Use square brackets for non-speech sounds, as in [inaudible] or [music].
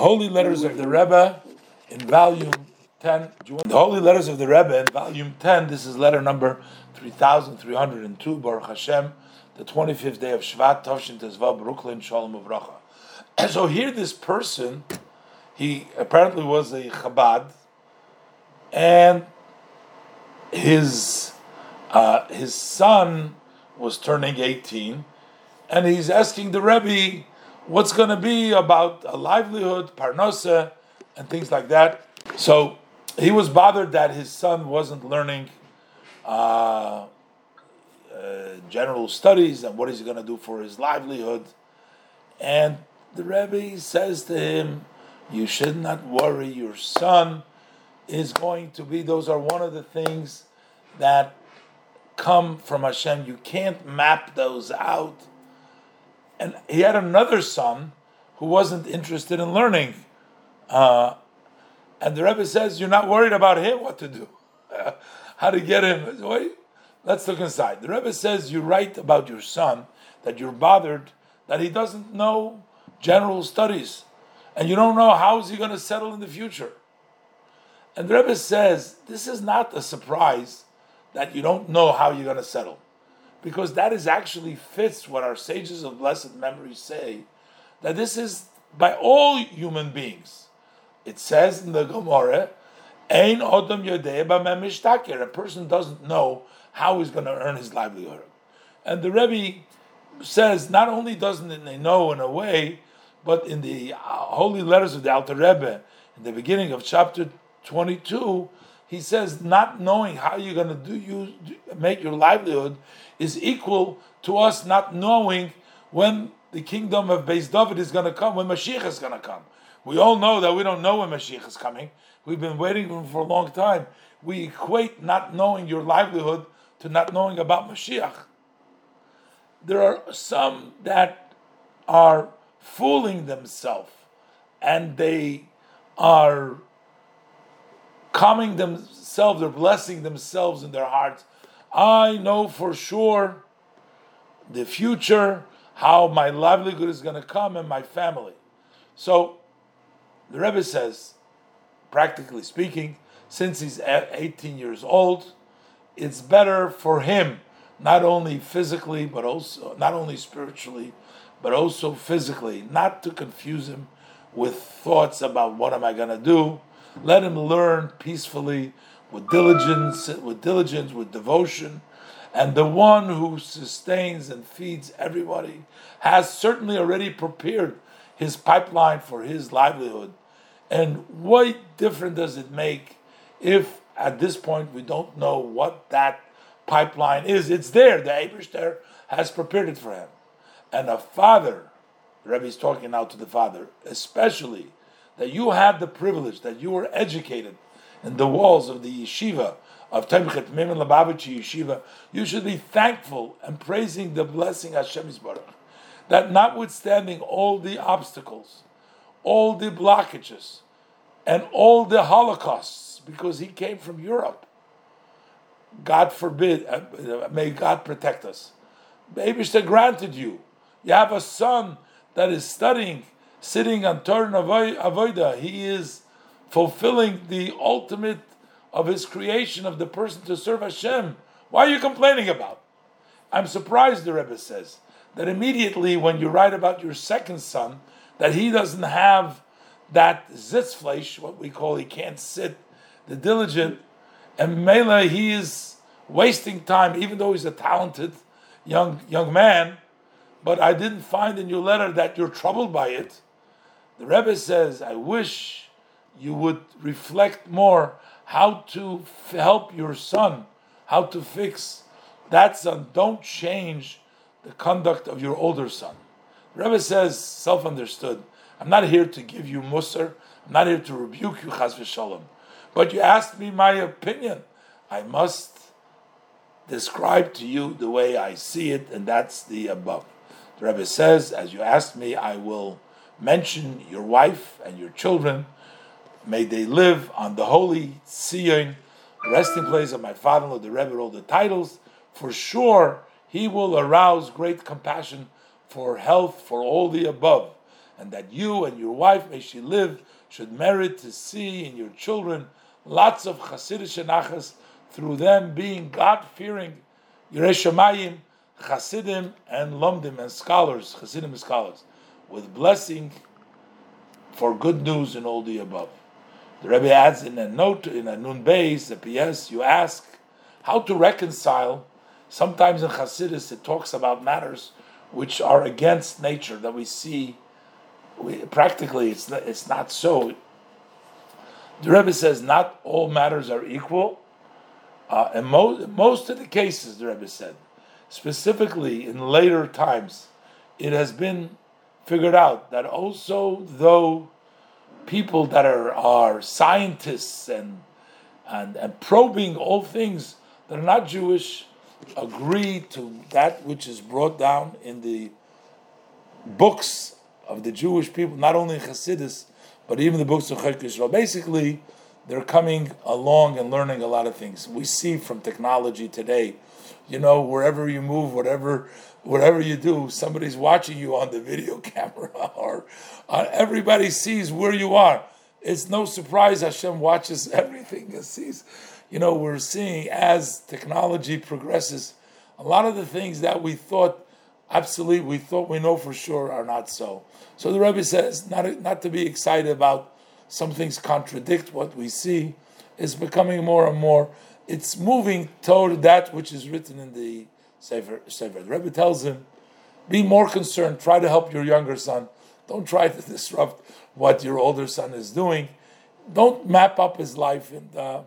Holy Letters of the Rebbe in volume 10. The Holy Letters of the Rebbe in volume 10, this is letter number 3302, Baruch Hashem, the 25th day of Shvat, Tovshin Tezvav, Brooklyn, Shalom Uvracha. And [clears throat] so here this person, he apparently was a Chabad, and his, uh, his son was turning 18, and he's asking the Rebbe, what's going to be about a livelihood, parnasa, and things like that. So he was bothered that his son wasn't learning uh, uh, general studies and what is he going to do for his livelihood. And the Rebbe says to him, You should not worry, your son is going to be, those are one of the things that come from Hashem. You can't map those out and he had another son who wasn't interested in learning. Uh, and the Rebbe says, You're not worried about him, what to do, [laughs] how to get him. Wait, let's look inside. The Rebbe says, You write about your son that you're bothered that he doesn't know general studies, and you don't know how is he going to settle in the future. And the Rebbe says, This is not a surprise that you don't know how you're going to settle because that is actually fits what our sages of blessed memory say that this is by all human beings. It says in the Gemara, Ein Odom A person doesn't know how he's going to earn his livelihood. And the Rebbe says not only doesn't they know in a way, but in the uh, holy letters of the Alter Rebbe, in the beginning of chapter 22, he says not knowing how you're going to do you make your livelihood is equal to us not knowing when the kingdom of Beis David is going to come, when Mashiach is going to come. We all know that we don't know when Mashiach is coming. We've been waiting for a long time. We equate not knowing your livelihood to not knowing about Mashiach. There are some that are fooling themselves and they are calming themselves or blessing themselves in their hearts. I know for sure the future, how my livelihood is going to come and my family. So the Rebbe says, practically speaking, since he's 18 years old, it's better for him, not only physically, but also, not only spiritually, but also physically, not to confuse him with thoughts about what am I going to do, let him learn peacefully with diligence, with diligence, with devotion. And the one who sustains and feeds everybody has certainly already prepared his pipeline for his livelihood. And what difference does it make if at this point we don't know what that pipeline is? It's there. The Eberster has prepared it for him. And a father, the is talking now to the father, especially that you had the privilege, that you were educated in the walls of the yeshiva of Tomchei Temimim Lubavitchi Yeshiva, you should be thankful and praising the blessing Hashem Yisbarach. That notwithstanding all the obstacles, all the blockages, and all the holocausts, because he came from Europe, God forbid, uh, may God protect us. Abishta granted you. You have a son that is studying sitting on Torah Avoida, he is fulfilling the ultimate of his creation of the person to serve Hashem. Why are you complaining about? I'm surprised, the Rebbe says, that immediately when you write about your second son, that he doesn't have that zitzfleish, what we call he can't sit, the diligent, and Mela, he is wasting time, even though he's a talented young young man. But I didn't find in your letter that you're troubled by it. The Rebbe says, I wish you would reflect more how to f- help your son, how to fix that son. Don't change the conduct of your older son. The Rebbe says, self understood, I'm not here to give you musr, I'm not here to rebuke you, chas v'shalom. But you asked me my opinion. I must describe to you the way I see it, and that's the above. The Rebbe says, as you asked me, I will mention your wife and your children. May they live on the holy Sion, resting place of my father-in-law, the Rebbe, all the titles. For sure, he will arouse great compassion for health, for all the above. and that you and your wife, may she live, should merit to see in your children lots of Hasidishe nachas through them being God fearing, Yereshamayim, Hasidim, and Lomdim, and scholars, Hasidim scholars, with blessing for good news and all the above. The Rebbe adds in a note, in a Nun Beis, the PS, you ask how to reconcile. Sometimes in Hasidus it talks about matters which are against nature that we see. We, practically, it's not, it's not so. The Rebbe says not all matters are equal. Uh, in mo- most of the cases, the Rebbe said, specifically in later times, it has been figured out that also though people that are, are scientists and, and, and probing all things that are not Jewish agree to that which is brought down in the books of the Jewish people, not only in Hasidus, but even the books of Chayk. Basically, they're coming along and learning a lot of things. We see from technology today, you know, wherever you move, whatever whatever you do, somebody's watching you on the video [laughs] camera, or uh, everybody sees where you are. It's no surprise Hashem watches [laughs] everything and sees. You know, we're seeing as technology progresses, a lot of the things that we thought absolutely we thought we know for sure are not so. So the Rebbe says not not to be excited about some things contradict what we see. It's becoming more and more. It's moving toward that which is written in the Sefer. Sefer. The Rebbe tells him, be more concerned. Try to help your younger son. Don't try to [laughs] disrupt what your older son is doing. Don't map up his life and. Uh,